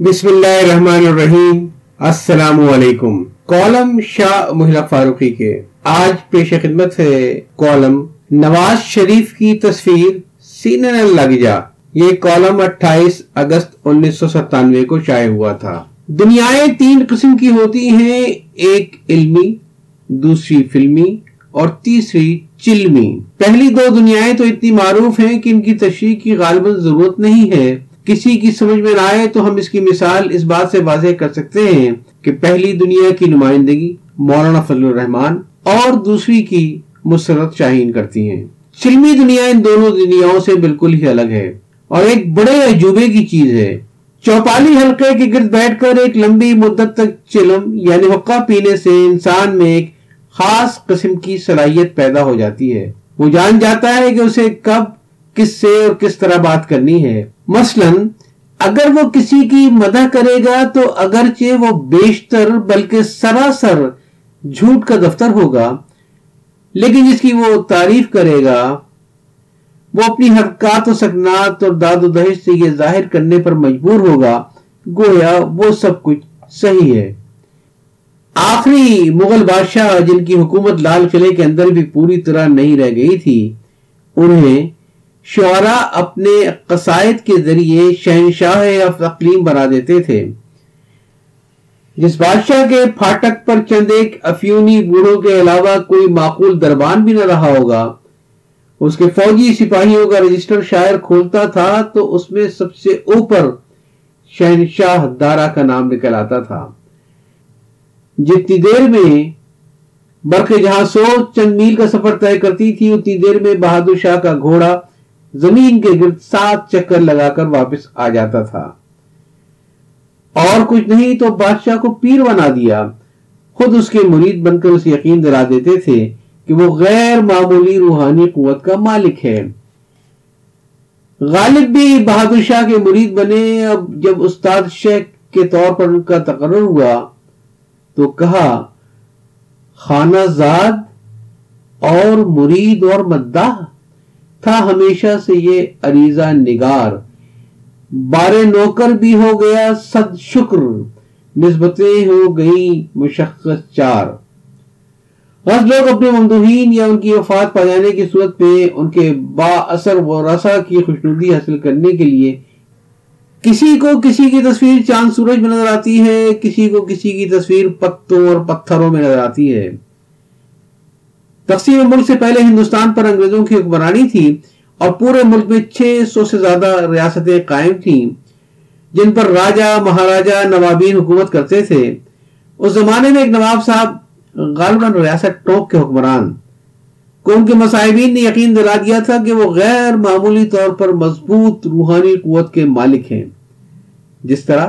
بسم اللہ الرحمن الرحیم۔ السلام علیکم۔ کالم شاہ محلہ فاروقی کے۔ آج پیش خدمت ہے کالم نواز شریف کی تصویر سینے لگ جا۔ یہ کالم اٹھائیس اگست انیس سو ستانوے کو شائع ہوا تھا۔ دنیائیں تین قسم کی ہوتی ہیں۔ ایک علمی، دوسری فلمی اور تیسری چلمی۔ پہلی دو دنیائیں تو اتنی معروف ہیں کہ ان کی تشریح کی غالباً ضرورت نہیں ہے۔ کسی کی سمجھ میں نہ آئے تو ہم اس کی مثال اس بات سے واضح کر سکتے ہیں کہ پہلی دنیا کی نمائندگی مولانا فضل الرحمان اور دوسری کی مسرت شاہین کرتی ہیں۔ چلمی دنیا ان دونوں دنیاؤں سے بالکل ہی الگ ہے اور ایک بڑے عجوبے کی چیز ہے۔ چوپالی حلقے کے گرد بیٹھ کر ایک لمبی مدت تک چلم یعنی حقہ پینے سے انسان میں ایک خاص قسم کی صلاحیت پیدا ہو جاتی ہے۔ وہ جان جاتا ہے کہ اسے کب کس سے اور کس طرح بات کرنی ہے۔ مثلا، اگر وہ کسی کی مدح کرے گا تو اگرچہ وہ بیشتر بلکہ سراسر جھوٹ کا دفتر ہوگا، لیکن جس کی وہ تعریف کرے گا، وہ اپنی حرکات و سکنات اور داد و دہش سے یہ ظاہر کرنے پر مجبور ہوگا۔ گویا وہ سب کچھ صحیح ہے۔ آخری مغل بادشاہ جن کی حکومت لال قلعے کے اندر بھی پوری طرح نہیں رہ گئی تھی، انہیں شعرا اپنے قصائد کے ذریعے شہنشاہ اقلیم بنا دیتے تھے۔ جس بادشاہ کے پھاٹک پر چند ایک افیونی بوڑھوں کے علاوہ کوئی معقول دربان بھی نہ رہا ہوگا، اس کے فوجی سپاہیوں کا رجسٹر شاعر کھولتا تھا تو اس میں سب سے اوپر شہنشاہ دارا کا نام نکل آتا تھا۔ جتنی دیر میں برق جہاں سو چند میل کا سفر طے کرتی تھی، اتنی دیر میں بہادر شاہ کا گھوڑا زمین کے گرد سات چکر لگا کر واپس آ جاتا تھا۔ اور کچھ نہیں تو بادشاہ کو پیر بنا دیا۔ خود اس کے مرید بن کر اسے یقین دلا دیتے تھے کہ وہ غیر معمولی روحانی قوت کا مالک ہے۔ غالب بھی بہادر شاہ کے مرید بنے۔ اب جب استاد شیخ کے طور پر ان کا تقرر ہوا تو کہا، خانہ زاد اور مرید اور مداح تھا ہمیشہ سے یہ عریضہ نگار۔ بارے نوکر بھی ہو گیا، صد شکر۔ نسبتیں ہو گئی مشخص چار۔ غز لوگ اپنے ممدوحین یا ان کی وفات پا جانے کی صورت پہ ان کے با اثر و رسا کی خوشنودی حاصل کرنے کے لیے کسی کو کسی کی تصویر چاند سورج میں نظر آتی ہے، کسی کو کسی کی تصویر پتوں اور پتھروں میں نظر آتی ہے۔ تقسیم ملک سے پہلے ہندوستان پر انگریزوں کی حکمرانی تھی اور پورے ملک میں چھ سو سے زیادہ ریاستیں قائم تھیں، جن پر راجہ، مہاراجہ، نوابین حکومت کرتے تھے۔ اس زمانے میں ایک نواب صاحب غالباً ریاست ٹوک کے حکمران۔ کو ان کے مصاحبین نے یقین دلا دیا تھا کہ وہ غیر معمولی طور پر مضبوط روحانی قوت کے مالک ہیں۔ جس طرح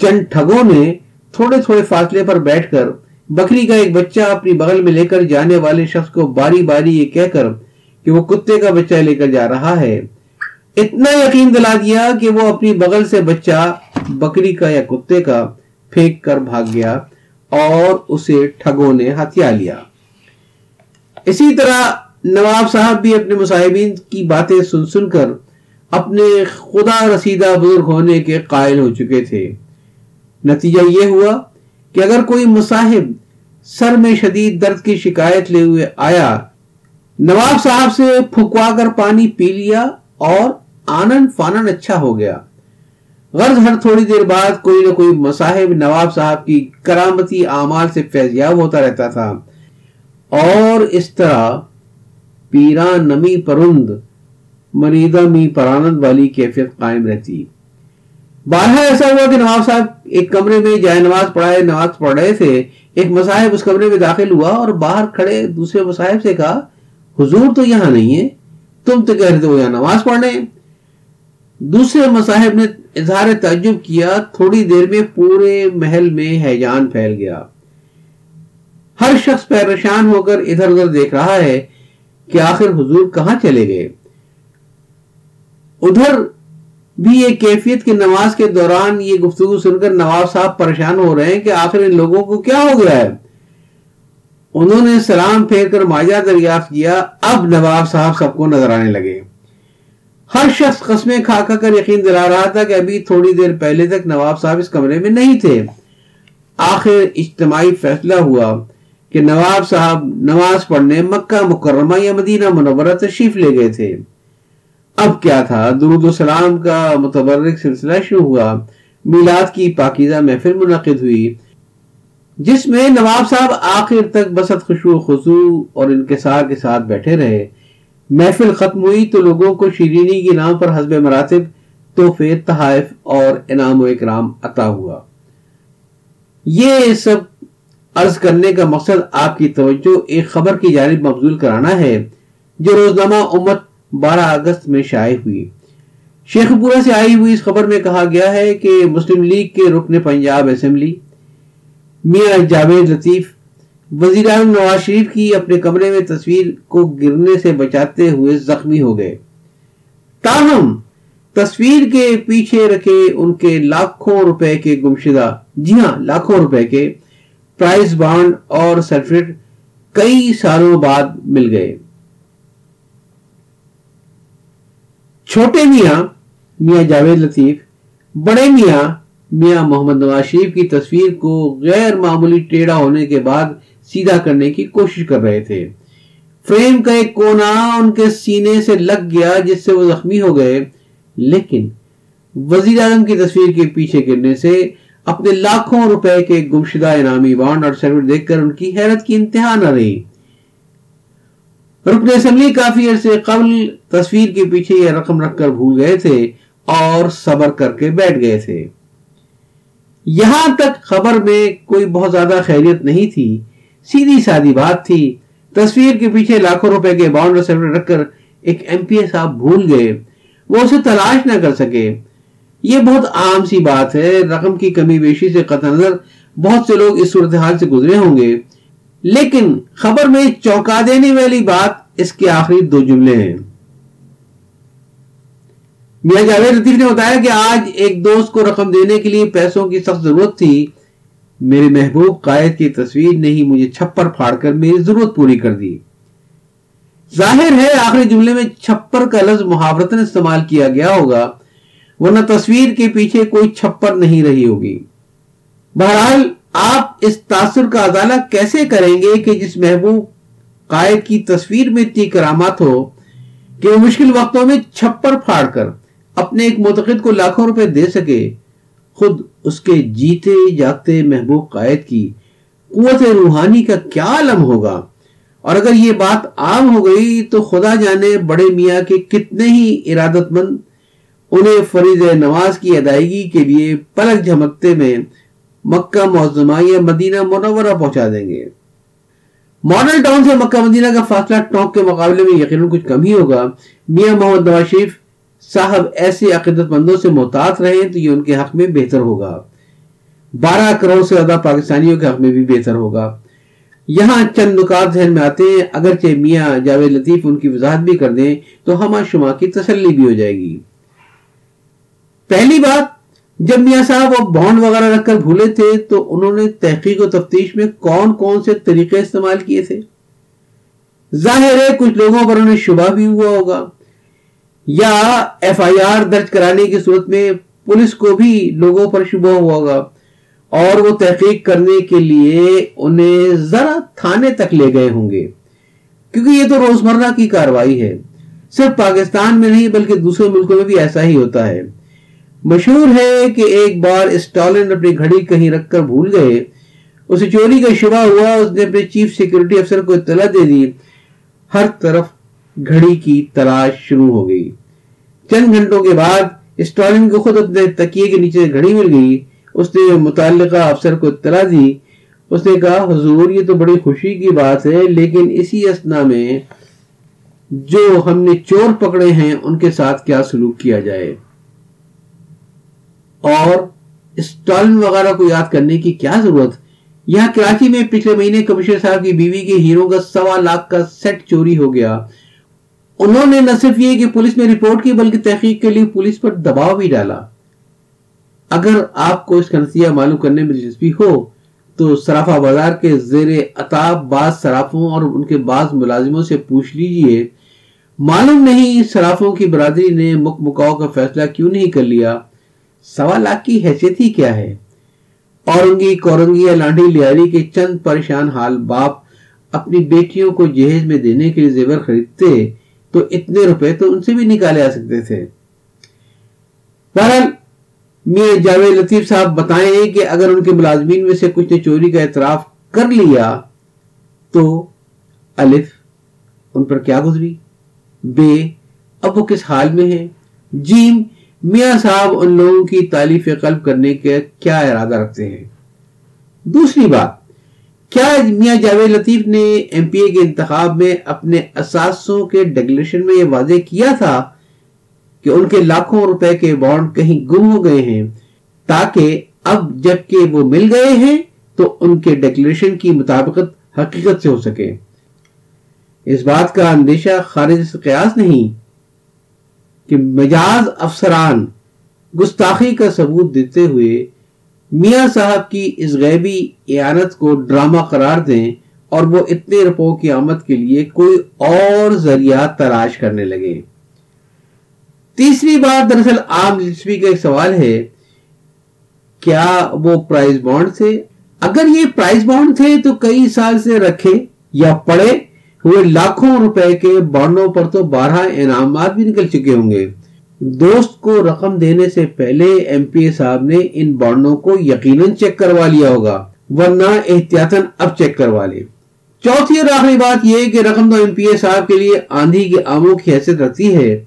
چند ٹھگوں نے تھوڑے تھوڑے فاصلے پر بیٹھ کر بکری کا ایک بچہ اپنی بغل میں لے کر جانے والے شخص کو باری باری یہ کہہ کر کہ وہ کتے کا بچہ لے کر جا رہا ہے۔ اتنا یقین دلا دیا کہ وہ اپنی بغل سے بچہ بکری کا یا کتے کا پھینک کر بھاگ گیا اور اسے ٹھگوں نے ہتھیا لیا۔ اسی طرح نواب صاحب بھی اپنے مصاحبین کی باتیں سن سن کر اپنے خدا رسیدہ بزرگ ہونے کے قائل ہو چکے تھے۔ نتیجہ یہ ہوا کہ اگر کوئی مصاحب سر میں شدید درد کی شکایت لے ہوئے آیا، نواب صاحب سے پھکوا کر پانی پی لیا اور آنن فانن اچھا ہو گیا۔ غرض ہر تھوڑی دیر بعد کوئی نہ کوئی مصاحب نواب صاحب کی کرامتی اعمال سے فیضیاب ہوتا رہتا تھا۔ اور اس طرح پیران نمی پرند، مریدہ می پرانند والی کیفیت قائم رہتی۔ بارہ ایسا ہوا کہ نواز صاحب ایک کمرے میں جائے نماز پڑھائے، نماز پڑھ رہے تھے، ایک مصاحب اس کمرے میں داخل ہوا اور باہر کھڑے دوسرے مصاحب سے کہا، حضور تو یہاں نہیں ہے تم تو کہہ رہے تھے وہ یہاں نماز پڑھ رہے ہیں. دوسرے مصاحب نے اظہار تعجب کیا، تھوڑی دیر میں پورے محل میں حیجان پھیل گیا۔ ہر شخص پریشان ہو کر ادھر ادھر دیکھ رہا ہے کہ آخر حضور کہاں چلے گئے۔ ادھر بھی یہ کیفیت کی نماز کے دوران یہ گفتگو سن کر نواب صاحب پریشان ہو رہے ہیں کہ آخر ان لوگوں کو کیا ہو گیا ہے؟ انہوں نے سلام پھیر کر ماجا دریافت کیا، اب نواب صاحب سب کو نظر آنے لگے۔ ہر شخص قسمیں کھا کھا کر یقین دلا رہا تھا کہ ابھی تھوڑی دیر پہلے تک نواب صاحب اس کمرے میں نہیں تھے۔ آخر اجتماعی فیصلہ ہوا کہ نواب صاحب نماز پڑھنے مکہ مکرمہ یا مدینہ منورہ تشریف لے گئے تھے۔ اب کیا تھا؟ درود و سلام کا متبرک سلسلہ شروع ہوا۔ میلاد کی پاکیزہ محفل منعقد ہوئی، جس میں نواب صاحب آخر تک بسط خوشو خضو اور انکسار کے ساتھ بیٹھے رہے۔ محفل ختم ہوئی تو لوگوں کو شیرینی کے نام پر حسب مراتب تحفے، تحائف اور انعام و اکرام عطا ہوا۔ یہ سب عرض کرنے کا مقصد آپ کی توجہ ایک خبر کی جانب مبزول کرانا ہے، جو روزنامہ امت بارہ اگست میں شائع ہوئی۔ شیخ پورا سے آئی ہوئی اس خبر میں کہا گیا ہے کہ مسلم لیگ کے رکن پنجاب اسمبلی، میاں جاوید لطیف وزیر اعظم نواز شریف کی اپنے کمرے میں تصویر کو گرنے سے بچاتے ہوئے زخمی ہو گئے۔ تاہم، تصویر کے پیچھے رکھے ان کے لاکھوں روپے کے گمشدہ جی ہاں لاکھوں روپے کے پرائز بانڈ اور سرٹیفکیٹ کئی سالوں بعد مل گئے۔ چھوٹے میاں میاں جاوید لطیف، بڑے میاں میاں محمد نواز شریف کی تصویر کو غیر معمولی ٹیڑھا ہونے کے بعد سیدھا کرنے کی کوشش کر رہے تھے۔ فریم کا ایک کونا ان کے سینے سے لگ گیا جس سے وہ زخمی ہو گئے، لیکن وزیر اعظم کی تصویر کے پیچھے گرنے سے اپنے لاکھوں روپے کے گمشدہ انعامی بانڈ اور سروٹ دیکھ کر ان کی حیرت کی انتہا نہ رہی۔ رکن اسمبلی کافی عرصے قبل تصویر کے پیچھے یہ رقم رکھ کر بھول گئے تھے اور صبر کر کے بیٹھ گئے تھے۔ یہاں تک خبر میں کوئی بہت زیادہ خیریت نہیں تھی۔ سیدھی سادی بات تھی۔ تصویر کے پیچھے لاکھوں روپے کے بانڈ اور رکھ کر ایک ایم پی ایس آپ بھول گئے۔ وہ اسے تلاش نہ کر سکے۔ یہ بہت عام سی بات ہے۔ رقم کی کمی بیشی سے قطع نظر بہت سے لوگ اس صورتحال سے گزرے ہوں گے۔ لیکن خبر میں چوکا دینے والی بات اس کے آخری دو جملے ہیں۔ میاں جاوید لطیف نے بتایا کہ آج ایک دوست کو رقم دینے کے لیے پیسوں کی سخت ضرورت تھی۔ میرے محبوب قائد کی تصویر نے ہی مجھے چھپر پھاڑ کر میری ضرورت پوری کر دی۔ ظاہر ہے آخری جملے میں چھپر کا لفظ محاورتن استعمال کیا گیا ہوگا، ورنہ تصویر کے پیچھے کوئی چھپر نہیں رہی ہوگی۔ بہرحال آپ اس تاثر کا ازالہ کیسے کریں گے کہ جس محبوب قائد کی تصویر میں اتنی کرامات ہو کہ وہ مشکل وقتوں میں چھپر پھاڑ کر اپنے ایک متقد کو لاکھوں روپے دے سکے؟ خود اس کے جیتے جاگتے محبوب قائد کی قوت روحانی کا کیا علم ہوگا؟ اور اگر یہ بات عام ہو گئی تو خدا جانے بڑے میاں کے کتنے ہی ارادت مند انہیں فرید نواز کی ادائیگی کے لیے پلک جھمکتے میں مکہ معظمہ یا مدینہ منورہ پہنچا دیں گے۔ ماڈل ٹاؤن سے مکہ مدینہ کا فاصلہ ٹونک کے مقابلے میں یقیناً کچھ کم ہی ہوگا۔ میاں محمد نواز شریف صاحب ایسے عقیدت مندوں سے محتاط رہے تو یہ ان کے حق میں بہتر ہوگا۔ بارہ کروڑ سے زیادہ پاکستانیوں کے حق میں بھی بہتر ہوگا۔ یہاں چند نکات ذہن میں آتے ہیں، اگرچہ میاں جاوید لطیف ان کی وضاحت بھی کر دیں تو ہما شما کی تسلی بھی ہو جائے گی۔ پہلی بات جب میاں صاحب وہ بانڈ وغیرہ رکھ کر بھولے تھے تو انہوں نے تحقیق و تفتیش میں کون کون سے طریقے استعمال کیے تھے۔ ظاہر ہے کچھ لوگوں پر انہیں شبہ بھی ہوا ہوگا۔ یا ایف آئی آر درج کرانے کی صورت میں پولیس کو بھی لوگوں پر شبہ ہوا ہوگا۔ اور وہ تحقیق کرنے کے لیے انہیں ذرا تھانے تک لے گئے ہوں گے۔ کیونکہ یہ تو روزمرہ کی کاروائی ہے۔ صرف پاکستان میں نہیں بلکہ دوسرے ملکوں میں بھی ایسا ہی ہوتا ہے۔ مشہور ہے کہ ایک بار اسٹالن اپنی گھڑی کہیں رکھ کر بھول گئے۔ اسے چوری کا شبہ ہوا، اس نے اپنے چیف سیکورٹی افسر کو اطلاع دے دی۔ ہر طرف گھڑی کی تلاش شروع ہو گئی۔ چند گھنٹوں کے بعد اسٹالن کو خود اپنے تکیے کے نیچے گھڑی مل گئی۔ اس نے متعلقہ افسر کو اطلاع دی۔ اس نے کہا، حضور، یہ تو بڑی خوشی کی بات ہے، لیکن اسی اسنا میں جو ہم نے چور پکڑے ہیں، ان کے ساتھ کیا سلوک کیا جائے؟ اور اسٹالن وغیرہ کو یاد کرنے کی کیا ضرورت؟ یہاں کراچی میں پچھلے مہینے کمشنر صاحب کی بیوی کے ہیرو کا سوا لاکھ کا سیٹ چوری ہو گیا۔ انہوں نے نہ صرف یہ کہ پولیس میں رپورٹ کی بلکہ تحقیق کے لیے پولیس پر دباؤ بھی ڈالا۔ اگر آپ کو اس کا نتیجہ معلوم کرنے میں دلچسپی ہو، تو سرافہ بازار کے زیر اتاب بعض سرافوں اور ان کے بعض ملازموں سے پوچھ لیجیے۔ معلوم نہیں سرافوں کی برادری نے مک مکاؤ کا فیصلہ کیوں نہیں کر لیا۔ سوا لاکھ کی حیثیت ہی کیا ہے؟ اورنگی کورنگی یا لانڈی، لیاری کے چند پریشان حال باپ اپنی بیٹیوں کو جہیز میں دینے کے لیے زیور خریدتے تو اتنے روپے تو ان سے بھی نکالے آ سکتے تھے۔ بہرحال، میاں جاوید لطیف صاحب بتائیں کہ اگر ان کے ملازمین میں سے کچھ نے چوری کا اعتراف کر لیا تو الف ان پر کیا گزری؟ بے، اب وہ کس حال میں ہیں؟ جیم میاں صاحب ان لوگوں کی تعلیف قلب کرنے کے کیا ارادہ رکھتے ہیں؟ دوسری بات، کیا میاں جاوید لطیف نے ایم پی اے کے انتخاب میں اپنے اساسوں کے ڈیکلیشن میں یہ واضح کیا تھا کہ ان کے لاکھوں روپے کے بانڈ کہیں گم ہو گئے ہیں، تاکہ اب جبکہ وہ مل گئے ہیں تو ان کے ڈیکلیشن کی مطابقت حقیقت سے ہو سکے۔ اس بات کا اندیشہ خارج سے قیاس نہیں کہ مجاز افسران گستاخی کا ثبوت دیتے ہوئے میاں صاحب کی اس غیبی اعانت کو ڈرامہ قرار دیں اور وہ اتنے رپو کی آمد کے لیے کوئی اور ذریعہ تلاش کرنے لگے۔ تیسری بات دراصل عام دلچسپی کا ایک سوال ہے، کیا وہ پرائز بانڈ تھے؟ اگر یہ پرائز بانڈ تھے تو کئی سال سے رکھے یا پڑے ہوئے لاکھوں روپے کے بانڈوں پر تو بارہ انعامات بھی نکل چکے ہوں گے۔ دوست کو رقم دینے سے پہلے ایم پی اے صاحب نے ان بانڈوں کو یقیناً چیک کروا لیا ہوگا، ورنہ احتیاطاً اب چیک کروا لے چوتھی اور آخری بات یہ کہ رقم تو ایم پی اے صاحب کے لیے آندھی کے آموں کی حیثیت رکھتی ہے۔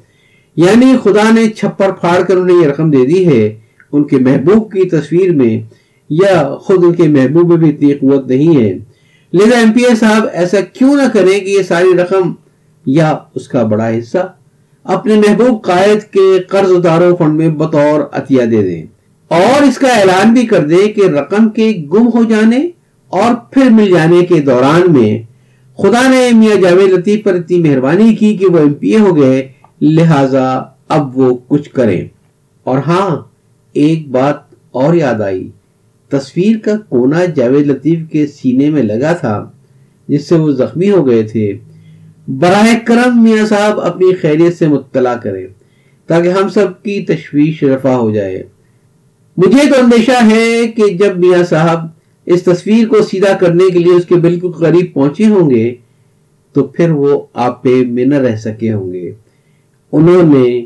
یعنی خدا نے چھپر پھاڑ کر انہیں یہ رقم دے دی ہے۔ ان کے محبوب کی تصویر میں یا خود ان کے محبوب میں بھی اتنی قوت نہیں ہے۔ لہذا ایم پی اے صاحب، ایسا کیوں نہ کریں کہ یہ ساری رقم یا اس کا بڑا حصہ اپنے محبوب قائد کے قرض اداروں فنڈ میں بطور عطیہ دے دیں۔ اور اس کا اعلان بھی کر دیں کہ رقم کے گم ہو جانے اور پھر مل جانے کے دوران میں خدا نے میاں جاوید لطیف پر اتنی مہربانی کی کہ وہ ایم پی اے ہو گئے، لہذا اب وہ کچھ کریں۔ اور ہاں ایک بات اور یاد آئی۔ تصویر کا کونا جاوید لطیف کے سینے میں لگا تھا، جس سے وہ زخمی ہو گئے تھے۔ براہ کرم میاں صاحب اپنی خیریت سے مطلع کریں تاکہ ہم سب کی تشویش رفع ہو جائے۔ مجھے تو اندیشہ ہے کہ جب میاں صاحب اس تصویر کو سیدھا کرنے کے لیے اس کے بالکل قریب پہنچے ہوں گے، تو پھر وہ آپ پہ میں نہ رہ سکے ہوں گے۔ انہوں نے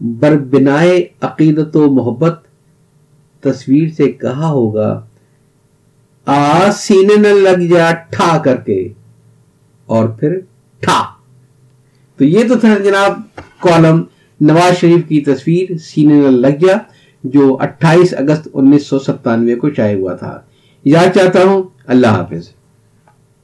بربنائے عقیدت و محبت تصویر سے کہا ہوگا آ سینے نہ لگ جا، ٹھا کر کے۔ اور پھر ٹھا۔ تو یہ تو تھا جناب کالم نواز شریف کی تصویر سینے لگ جا، جو اٹھائیس اگست انیس سو ستانوے کو شائع ہوا تھا۔ یاد چاہتا ہوں، اللہ حافظ۔